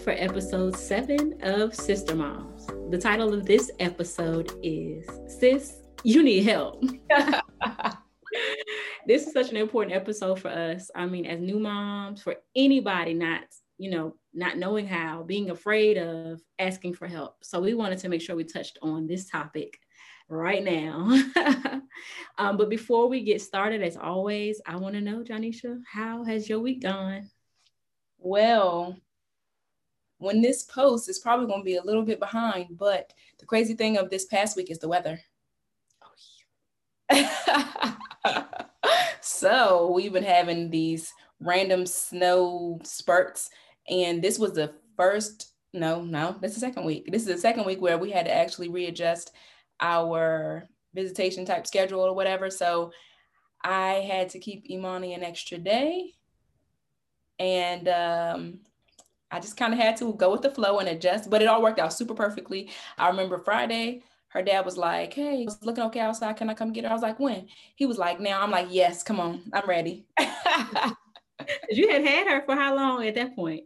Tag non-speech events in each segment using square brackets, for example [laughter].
for episode seven of Sister Moms. The title of this episode is Sis, You Need Help. [laughs] this is such an important episode for us. I mean, as new moms, for anybody not, you know, not knowing how, being afraid of asking for help. So we wanted to make sure we touched on this topic right now. [laughs] um, but before we get started, as always, I want to know, Janisha, how has your week gone? Well, when this post is probably going to be a little bit behind, but the crazy thing of this past week is the weather. Oh, yeah. [laughs] so we've been having these random snow spurts, and this was the first. No, no, this is the second week. This is the second week where we had to actually readjust our visitation type schedule or whatever. So I had to keep Imani an extra day. And um, I just kind of had to go with the flow and adjust, but it all worked out super perfectly. I remember Friday, her dad was like, Hey, it's looking okay outside. Can I come get her? I was like, When? He was like, Now. I'm like, Yes, come on, I'm ready. [laughs] you had had her for how long at that point?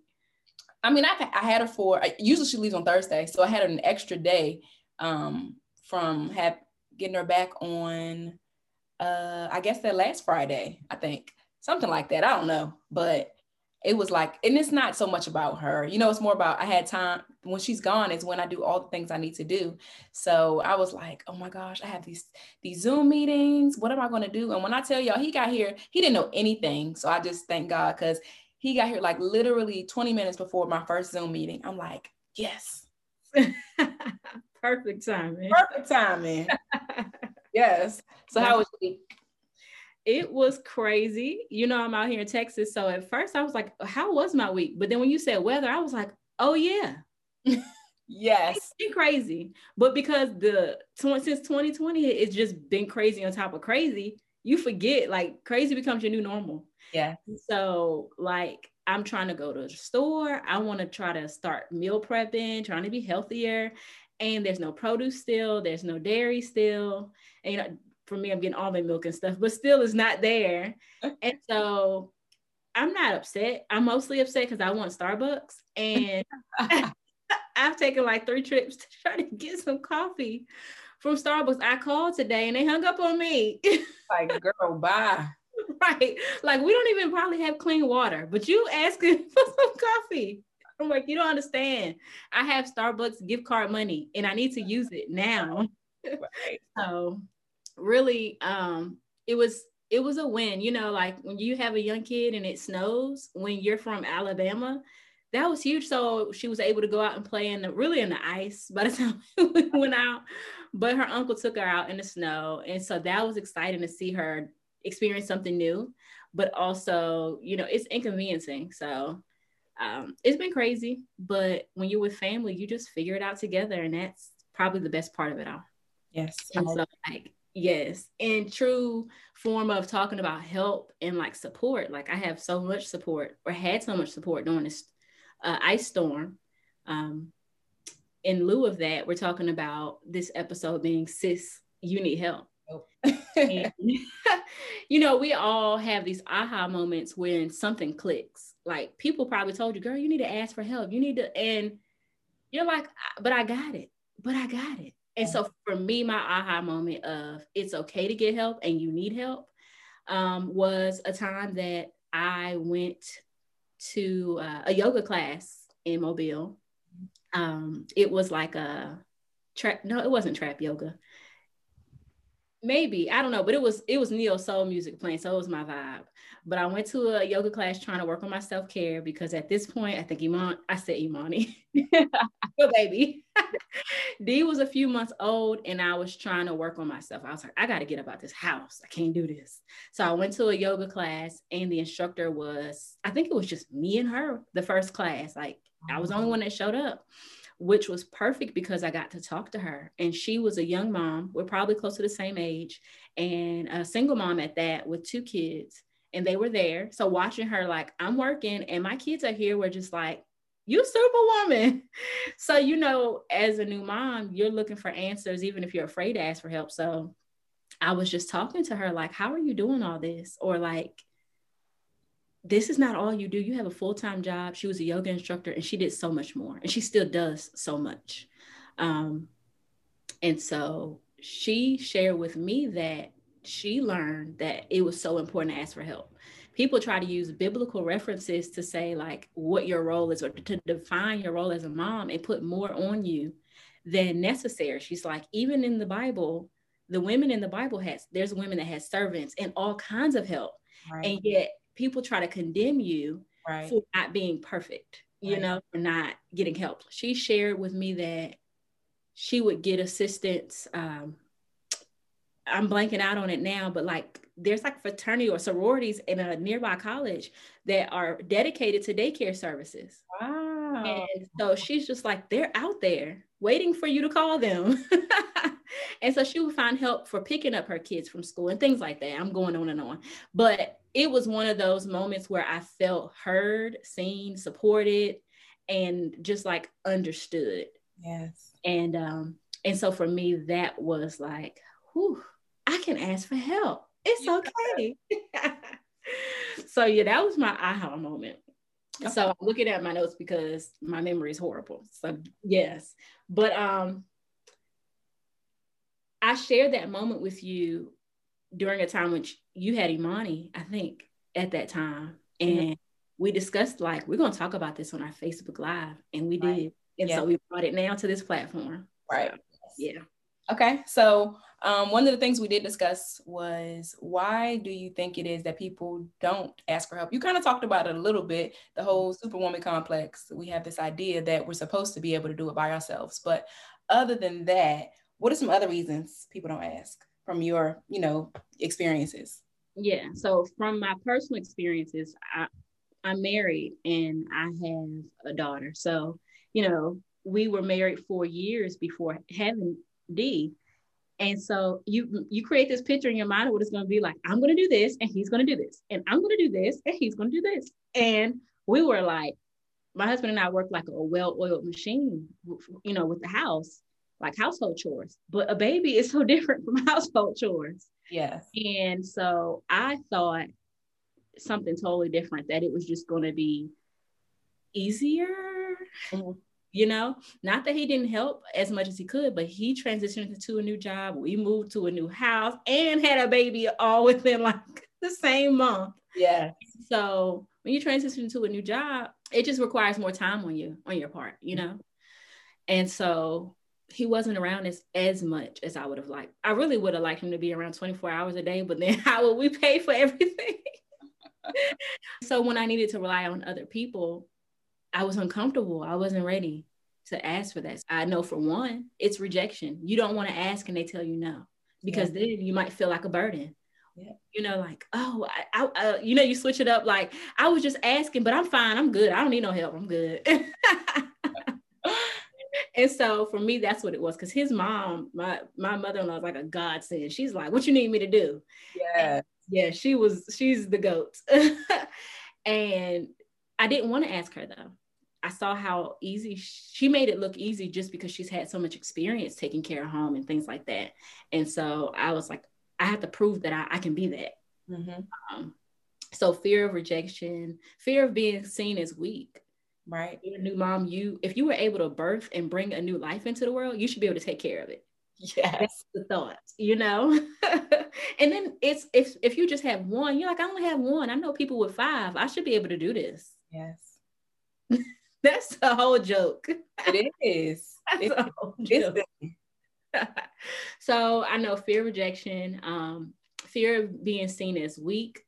I mean, I, I had her for, usually she leaves on Thursday. So I had an extra day um, from have, getting her back on, uh, I guess that last Friday, I think. Something like that. I don't know. But it was like, and it's not so much about her, you know, it's more about I had time when she's gone is when I do all the things I need to do. So I was like, oh my gosh, I have these these Zoom meetings. What am I going to do? And when I tell y'all he got here, he didn't know anything. So I just thank God because he got here like literally 20 minutes before my first Zoom meeting. I'm like, yes. [laughs] Perfect timing. Perfect timing. [laughs] yes. So how was your week? It was crazy. You know, I'm out here in Texas. So at first I was like, how was my week? But then when you said weather, I was like, oh yeah. yes. [laughs] It's been crazy. But because the since 2020, it's just been crazy on top of crazy, you forget like crazy becomes your new normal. Yeah. So like I'm trying to go to the store. I want to try to start meal prepping, trying to be healthier. And there's no produce still, there's no dairy still. And you know, for me, I'm getting almond milk and stuff, but still it's not there. and so I'm not upset. I'm mostly upset because I want Starbucks. And [laughs] I've taken like three trips to try to get some coffee from Starbucks. I called today and they hung up on me. [laughs] like, girl, bye. Right. Like, we don't even probably have clean water, but you asking [laughs] for some coffee. I'm like, you don't understand. I have Starbucks gift card money and I need to use it now. Right. So really um it was it was a win you know like when you have a young kid and it snows when you're from alabama that was huge. So she was able to go out and play in the really in the ice by the [laughs] time we went out but her uncle took her out in the snow. And so that was exciting to see her experience something new but also you know it's inconveniencing. So um, it's been crazy but when you're with family you just figure it out together and that's probably the best part of it all. Yes. And so like Yes, in true form of talking about help and like support. Like I have so much support, or had so much support during this uh, ice storm. Um, in lieu of that, we're talking about this episode being sis, you need help. Oh. and, [laughs] you know, we all have these aha moments when something clicks. Like people probably told you, girl, you need to ask for help. You need to, and you're like, but I got it. But I got it. And so for me, my aha moment of it's okay to get help and you need help um, was a time that I went to uh, a yoga class in Mobile. Um, it was like a trap. No, it wasn't trap yoga. Maybe I don't know, but it was it was neo soul music playing, so it was my vibe. But I went to a yoga class trying to work on my self care because at this point, I think Iman, I said Imani, [laughs] your baby. [laughs] D was a few months old and I was trying to work on myself. I was like, I got to get up out this house. I can't do this. So I went to a yoga class and the instructor was, I think it was just me and her, the first class. Like I was the only one that showed up, which was perfect because I got to talk to her. And she was a young mom. We're probably close to the same age and a single mom at that with two kids and they were there. So watching her, like, I'm working and my kids are here, we're just like, you superwoman. [laughs] So, you know, as a new mom, you're looking for answers, even if you're afraid to ask for help. So I was just talking to her, like, how are you doing all this? Or like, this is not all you do. You have a full time job. She was a yoga instructor and she did so much more, and she still does so much. Um, and so she shared with me that she learned that it was so important to ask for help. People try to use biblical references to say, like, what your role is, or to define your role as a mom and put more on you than necessary. She's like, even in the Bible, the women in the Bible has, there's women that has servants and all kinds of help. Right. And yet people try to condemn you right. for not being perfect, you right. know, for not getting help. She shared with me that she would get assistance. Um, I'm blanking out on it now, but like there's like fraternity or sororities in a nearby college that are dedicated to daycare services. Wow. And so she's just like, they're out there waiting for you to call them. [laughs] and so she would find help for picking up her kids from school and things like that. I'm going on and on. But it was one of those moments where I felt heard, seen, supported, and just like understood. Yes. And um, and so for me, that was like, whew, I can ask for help. It's okay. [laughs] so yeah, that was my aha moment. Okay. So I'm looking at my notes because my memory is horrible. So yes. But um I shared that moment with you during a time when you had Imani, I think, at that time. Mm-hmm. And mm-hmm. we discussed like we're gonna talk about this on our Facebook Live. And we right. did. And yeah. so we brought it now to this platform. Right. So, yeah. Okay. So um, one of the things we did discuss was why do you think it is that people don't ask for help? You kind of talked about it a little bit, the whole superwoman complex. We have this idea that we're supposed to be able to do it by ourselves. But other than that, what are some other reasons people don't ask from your, you know, experiences? Yeah. So from my personal experiences, I, I'm married and I have a daughter. So, you know, we were married for years before having D. And so you you create this picture in your mind of what it's going to be like. I'm going to do this, and he's going to do this, and I'm going to do this, and he's going to do this. And we were like, my husband and I worked like a well-oiled machine, you know, with the house, like household chores. But a baby is so [laughs] different from household chores. Yes. And so I thought something totally different that it was just going to be easier. Mm-hmm you know not that he didn't help as much as he could but he transitioned into a new job we moved to a new house and had a baby all [laughs] within like the same month yeah so when you transition to a new job it just requires more time on you on your part you know and so he wasn't around as as much as i would have liked i really would have liked him to be around 24 hours a day but then [laughs] how would we pay for everything [laughs] so when i needed to rely on other people I was uncomfortable. I wasn't ready to ask for that. I know for one, it's rejection. You don't want to ask and they tell you no because yeah. then you might feel like a burden. Yeah. You know, like, oh, I, I, uh, you know, you switch it up. Like, I was just asking, but I'm fine. I'm good. I don't need no help. I'm good. [laughs] and so for me, that's what it was. Cause his mom, my my mother-in-law is like a godsend. She's like, what you need me to do? Yeah. And yeah, she was, she's the goat. [laughs] and I didn't want to ask her though. I saw how easy she made it look easy just because she's had so much experience taking care of home and things like that. And so I was like, I have to prove that I, I can be that. Mm-hmm. Um, so fear of rejection, fear of being seen as weak. Right. Being a new mom, you if you were able to birth and bring a new life into the world, you should be able to take care of it. Yes. That's the thought, you know? [laughs] and then it's if if you just have one, you're like, I only have one. I know people with five. I should be able to do this. Yes. [laughs] That's a whole joke. It is. [laughs] it's a whole joke. so I know fear of rejection, um, fear of being seen as weak,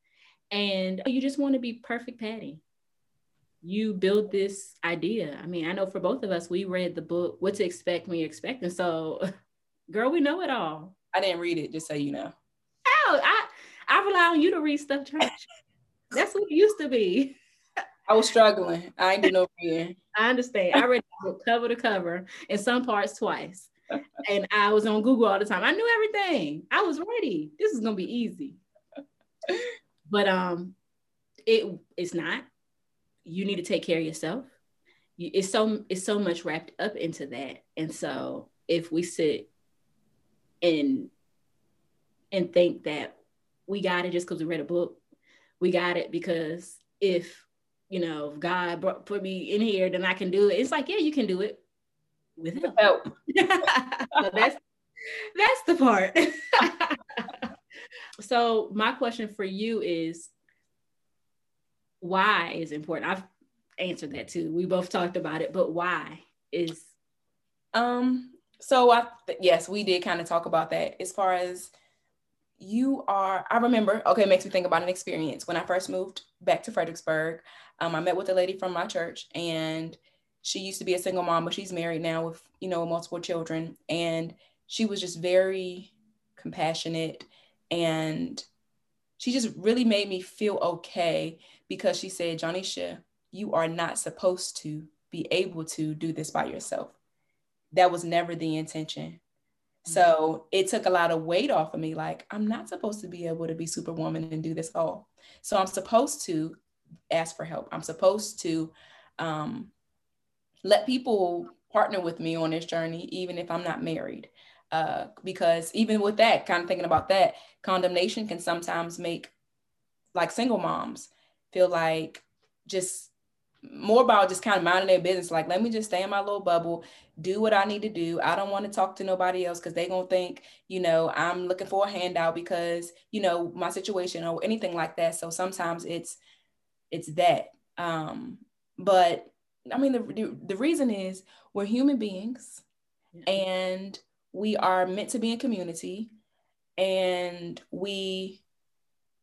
and you just want to be perfect Patty. You build this idea. I mean, I know for both of us, we read the book What to Expect When You're Expecting. So, [laughs] girl, we know it all. I didn't read it, just so you know. Oh, I I rely on you to read stuff, church. That's what it used to be. I was struggling. I ain't do no reading. [laughs] I understand. I read the book cover to cover in some parts twice. [laughs] and I was on Google all the time. I knew everything. I was ready. This is gonna be easy. But um it it's not. You need to take care of yourself. It's so it's so much wrapped up into that. And so if we sit and and think that we got it just because we read a book, we got it because if you know God brought, put me in here, then I can do it. It's like, yeah, you can do it with help. help. [laughs] so that's that's the part. [laughs] so my question for you is why is important? I've answered that too. We both talked about it, but why is um so I yes, we did kind of talk about that as far as you are I remember, okay, it makes me think about an experience when I first moved back to Fredericksburg. Um, I met with a lady from my church and she used to be a single mom, but she's married now with, you know, multiple children. And she was just very compassionate and she just really made me feel okay because she said, "Johnny, Jonisha, you are not supposed to be able to do this by yourself. That was never the intention. Mm-hmm. So it took a lot of weight off of me. Like, I'm not supposed to be able to be superwoman and do this all. So I'm supposed to ask for help. I'm supposed to um, let people partner with me on this journey, even if I'm not married. Uh, because even with that, kind of thinking about that, condemnation can sometimes make like single moms feel like just more about just kind of minding their business. Like, let me just stay in my little bubble, do what I need to do. I don't want to talk to nobody else because they're going to think, you know, I'm looking for a handout because, you know, my situation or anything like that. So sometimes it's, it's that. Um, but I mean, the, the, reason is we're human beings yeah. and we are meant to be in community and we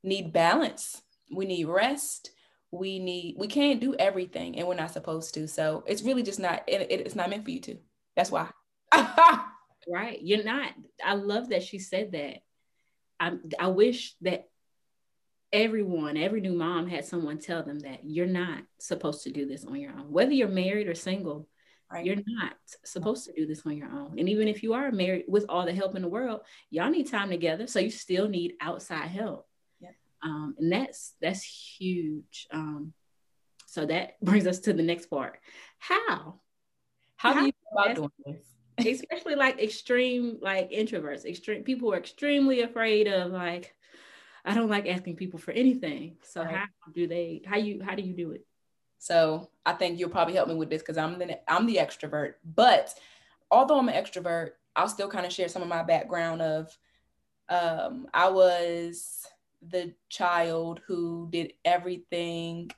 need balance. We need rest. We need, we can't do everything and we're not supposed to. So it's really just not, it, it's not meant for you to. That's why. [laughs] right. You're not. I love that she said that. I, I wish that everyone, every new mom had someone tell them that you're not supposed to do this on your own. Whether you're married or single, right. you're not supposed to do this on your own. And even if you are married with all the help in the world, y'all need time together. So you still need outside help. Um, and that's that's huge. Um, so that [laughs] brings us to the next part. How? How, How do you about doing this? [laughs] especially like extreme like introverts, extreme people who are extremely afraid of like I don't like asking people for anything. So right. how do they how you how do you do it? So I think you'll probably help me with this because I'm the I'm the extrovert. But although I'm an extrovert, I'll still kind of share some of my background of um, I was the child who did everything.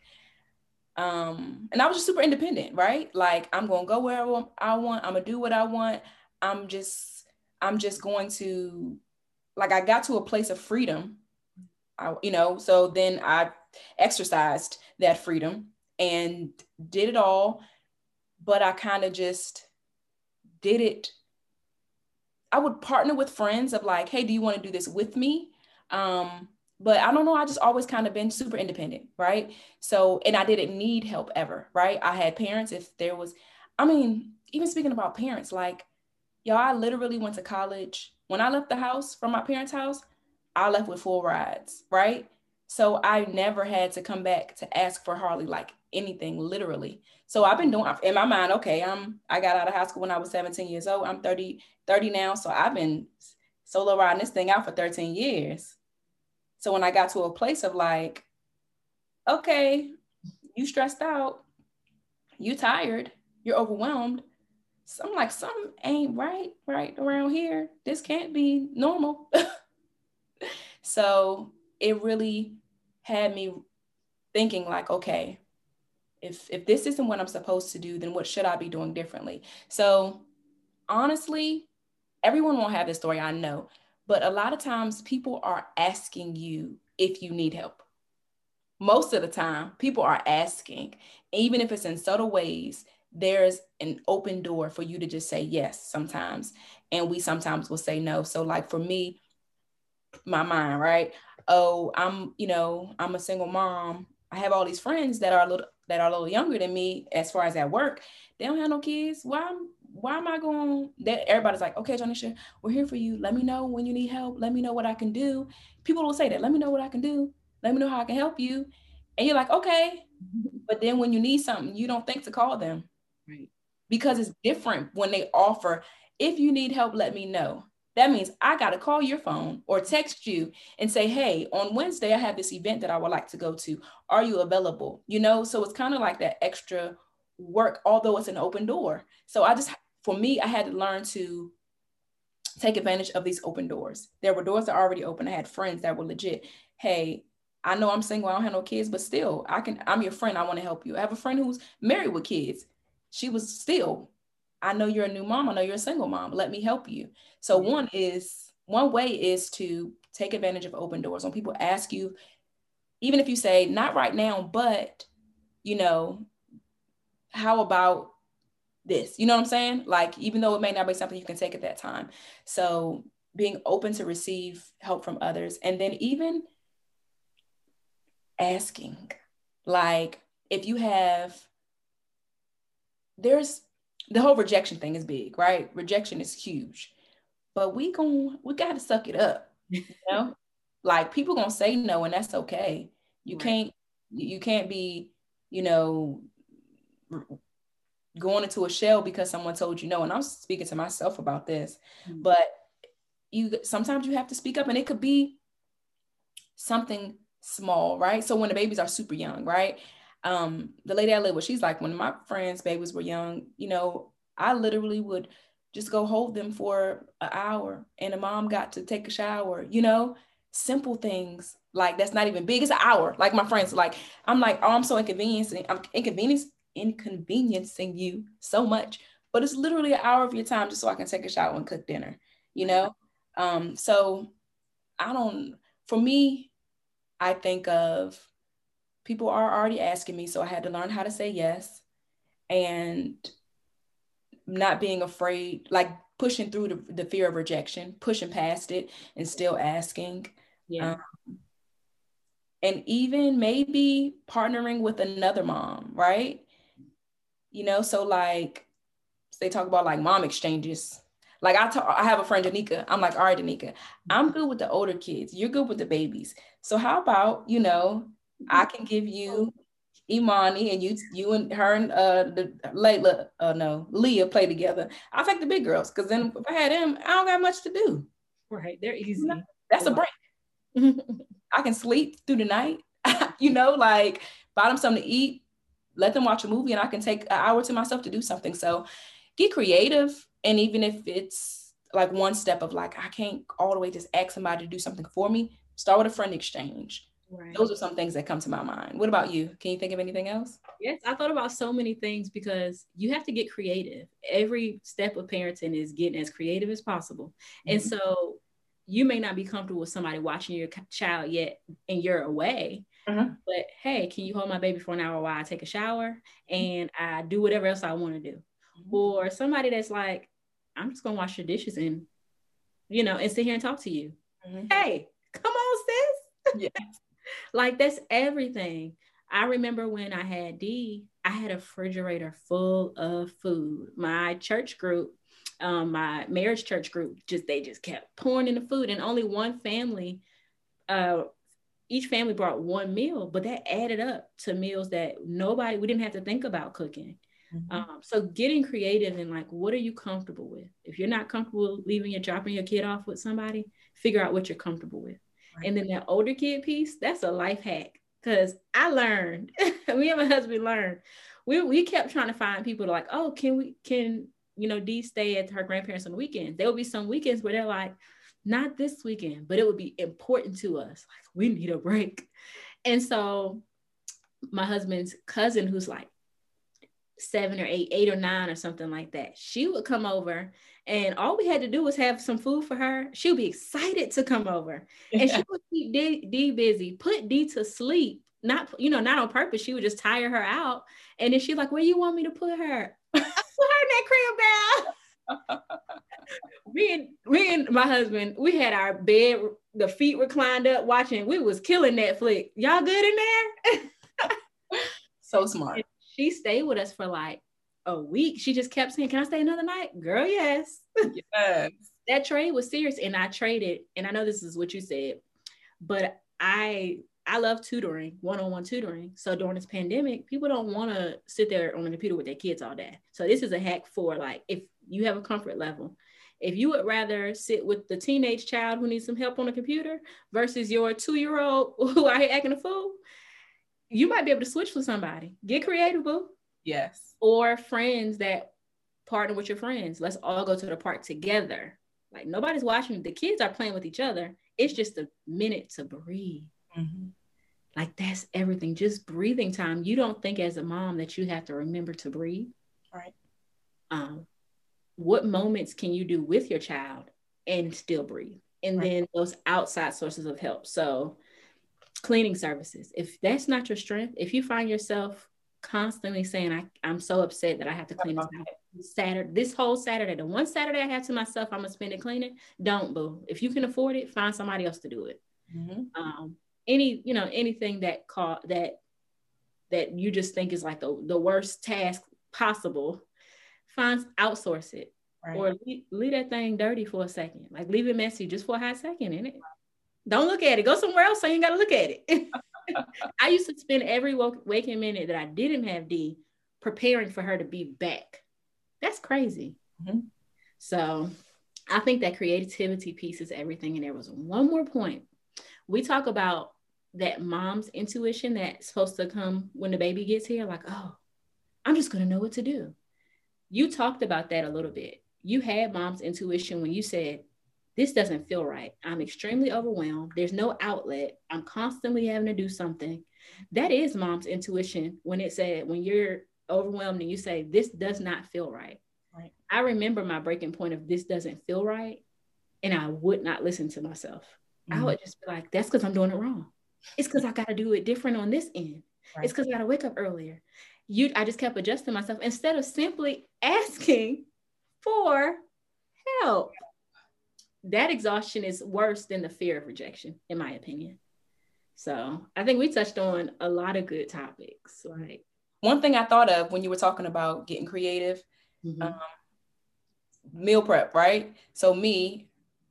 Um, and I was just super independent, right? Like I'm gonna go where I want, I'm gonna do what I want. I'm just, I'm just going to like I got to a place of freedom I, you know, so then I exercised that freedom and did it all, but I kind of just did it. I would partner with friends of like, hey, do you want to do this with me? Um, but I don't know, I just always kind of been super independent, right? So, and I didn't need help ever, right? I had parents if there was, I mean, even speaking about parents, like, y'all, I literally went to college. When I left the house from my parents' house, I left with full rides, right? So I never had to come back to ask for hardly like anything, literally. So I've been doing in my mind, okay, I'm I got out of high school when I was 17 years old. I'm 30, 30 now. So I've been solo riding this thing out for 13 years. So when I got to a place of like, okay, you stressed out, you tired, you're overwhelmed. So I'm like, something ain't right, right around here. This can't be normal. [laughs] So it really had me thinking like, okay, if if this isn't what I'm supposed to do, then what should I be doing differently? So honestly, everyone won't have this story, I know, but a lot of times people are asking you if you need help. Most of the time, people are asking, even if it's in subtle ways, there's an open door for you to just say yes sometimes. And we sometimes will say no. So, like for me, my mind, right? Oh, I'm, you know, I'm a single mom. I have all these friends that are a little that are a little younger than me as far as at work. They don't have no kids. Why why am I going that everybody's like, okay, Jonisha, we're here for you. Let me know when you need help. Let me know what I can do. People will say that. Let me know what I can do. Let me know how I can help you. And you're like, okay. [laughs] But then when you need something, you don't think to call them. Right. Because it's different when they offer, if you need help, let me know that means I got to call your phone or text you and say, hey, on Wednesday, I have this event that I would like to go to. Are you available? You know, so it's kind of like that extra work, although it's an open door. So I just, for me, I had to learn to take advantage of these open doors. There were doors that already open. I had friends that were legit. Hey, I know I'm single, I don't have no kids, but still, I can, I'm your friend. I want to help you. I have a friend who's married with kids. She was still I know you're a new mom. I know you're a single mom. Let me help you. So mm-hmm. one is one way is to take advantage of open doors. When people ask you, even if you say not right now, but you know, how about this? You know what I'm saying? Like even though it may not be something you can take at that time. So being open to receive help from others and then even asking like if you have there's the whole rejection thing is big, right? Rejection is huge. But we going we got to suck it up. You know? [laughs] like people going to say no and that's okay. You right. can't you can't be, you know, going into a shell because someone told you no and I'm speaking to myself about this. Mm-hmm. But you sometimes you have to speak up and it could be something small, right? So when the babies are super young, right? um, the lady I live with, she's like, when my friends' babies were young, you know, I literally would just go hold them for an hour and the mom got to take a shower, you know, simple things like that's not even big. It's an hour. Like my friends, like, I'm like, oh, I'm so inconveniencing, I'm inconveniencing, inconveniencing you so much, but it's literally an hour of your time just so I can take a shower and cook dinner, you know? Um, so I don't, for me, I think of people are already asking me. So I had to learn how to say yes and not being afraid, like pushing through the, the fear of rejection, pushing past it and still asking. Yeah. Um, and even maybe partnering with another mom, right? You know, so like they talk about like mom exchanges. Like I talk, I have a friend, Danica. I'm like, all right, Danica, I'm good with the older kids. You're good with the babies. So how about, you know, I can give you Imani and you you and her and uh the Layla uh no Leah play together. I'll take the big girls because then if I had them, I don't got much to do. Right. They're easy. That's a break. [laughs] I can sleep through the night. [laughs] you know, like buy them something to eat, let them watch a movie, and I can take an hour to myself to do something. So get creative. And even if it's like one step of like, I can't all the way just ask somebody to do something for me, start with a friend exchange Right. Those are some things that come to my mind. What about you? Can you think of anything else? Yes, I thought about so many things because you have to get creative. Every step of parenting is getting as creative as possible. Mm-hmm. And so you may not be comfortable with somebody watching your child yet and you're away. Mm-hmm. But hey, can you hold my baby for an hour while I take a shower and I do whatever else I want to do? Mm-hmm. Or somebody that's like, I'm just gonna wash your dishes and you know, and sit here and talk to you. Mm-hmm. Hey, come on, sis. Yeah. [laughs] like that's everything. I remember when I had D, I had a refrigerator full of food. My church group, um, my marriage church group, just they just kept pouring in the food, and only one family, uh, each family brought one meal, but that added up to meals that nobody we didn't have to think about cooking. Mm-hmm. Um, so getting creative and like, what are you comfortable with? If you're not comfortable leaving your dropping your kid off with somebody, figure out what you're comfortable with. And then that older kid piece, that's a life hack. Cause I learned, [laughs] me and my husband learned. We we kept trying to find people to like, oh, can we can you know Dee stay at her grandparents on the weekends? There will be some weekends where they're like, not this weekend, but it would be important to us. Like we need a break. And so my husband's cousin, who's like seven or eight, eight or nine or something like that, she would come over and all we had to do was have some food for her. She would be excited to come over. And she would keep D, D busy, put D to sleep. Not, you know, not on purpose. She would just tire her out. And then she's like, Where you want me to put her? [laughs] put her in that crib now. [laughs] me and me and my husband, we had our bed, the feet reclined up watching. We was killing Netflix. Y'all good in there? [laughs] so smart. And she stayed with us for like a week. She just kept saying, Can I stay another night? Girl, yes. [laughs] Yes. that trade was serious. And I traded, and I know this is what you said, but I I love tutoring, one-on-one tutoring. So during this pandemic, people don't want to sit there on the computer with their kids all day. So this is a hack for like if you have a comfort level if you would rather sit with the teenage child who needs some help on a computer versus your two year old [laughs] who are acting a fool, you might be able to switch with somebody. Get creative, boo. Yes. Or friends that partner with your friends. Let's all go to the park together. Like nobody's watching. The kids are playing with each other. It's just a minute to breathe. Mm-hmm. Like that's everything. Just breathing time. You don't think as a mom that you have to remember to breathe. Right. Um, what moments can you do with your child and still breathe? And right. then those outside sources of help. So cleaning services. If that's not your strength, if you find yourself constantly saying, I, I'm so upset that I have to clean this house Saturday, this whole Saturday, the one Saturday I have to myself, I'm gonna spend it cleaning. Don't boo. If you can afford it, find somebody else to do it. Mm-hmm. Um, any, you know, anything that call that that you just think is like the, the worst task possible, find outsource it. Right. Or leave, leave, that thing dirty for a second. Like leave it messy just for a hot second in it. Don't look at it. Go somewhere else so you ain't gotta look at it. [laughs] I used to spend every waking minute that I didn't have D preparing for her to be back. That's crazy. Mm-hmm. So I think that creativity piece is everything. And there was one more point. We talk about that mom's intuition that's supposed to come when the baby gets here, like, oh, I'm just gonna know what to do. You talked about that a little bit. You had mom's intuition when you said, this doesn't feel right. I'm extremely overwhelmed. There's no outlet. I'm constantly having to do something. That is mom's intuition when it said, when you're overwhelmed and you say, this does not feel right. Right. I remember my breaking point of this doesn't feel right. And I would not listen to myself. Mm-hmm. I would just be like, that's because I'm doing it wrong. It's because I got to do it different on this end. Right. It's because I got to wake up earlier. You, I just kept adjusting myself instead of simply asking for help that exhaustion is worse than the fear of rejection, in my opinion. So I think we touched on a lot of good topics. Like one thing I thought of when you were talking about getting creative, mm-hmm. um, meal prep, right? So me,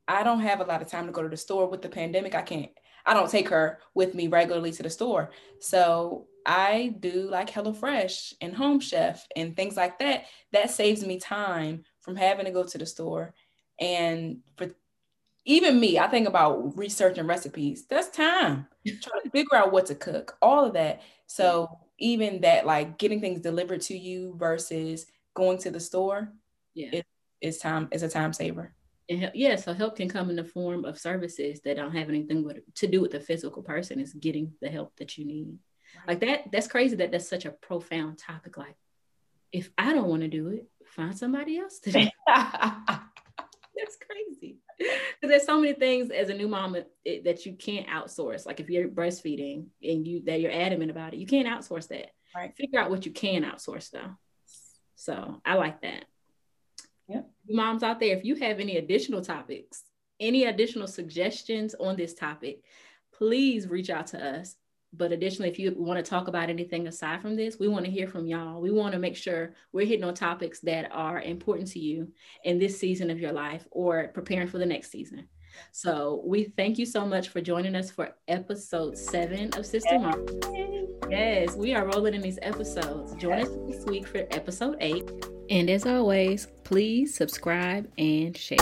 I don't have a lot of time to go to the store with the pandemic. I can't. I don't take her with me regularly to the store. So I do like HelloFresh and Home Chef and things like that. That saves me time from having to go to the store and for even me, I think about researching recipes. That's time [laughs] trying to figure out what to cook, all of that. So even that, like getting things delivered to you versus going to the store, yeah, it, it's time. It's a time saver. And yeah, so help can come in the form of services that don't have anything with, to do with the physical person. It's getting the help that you need. Like that. That's crazy. That that's such a profound topic. Like, if I don't want to do it, find somebody else to do. it. [laughs] that's crazy because there's so many things as a new mom it, that you can't outsource like if you're breastfeeding and you that you're adamant about it you can't outsource that right figure out what you can outsource though so i like that yeah moms out there if you have any additional topics any additional suggestions on this topic please reach out to us but additionally, if you want to talk about anything aside from this, we want to hear from y'all. We want to make sure we're hitting on topics that are important to you in this season of your life or preparing for the next season. So we thank you so much for joining us for episode seven of Sister Mom. Yes, we are rolling in these episodes. Join us this week for episode eight. And as always, please subscribe and share.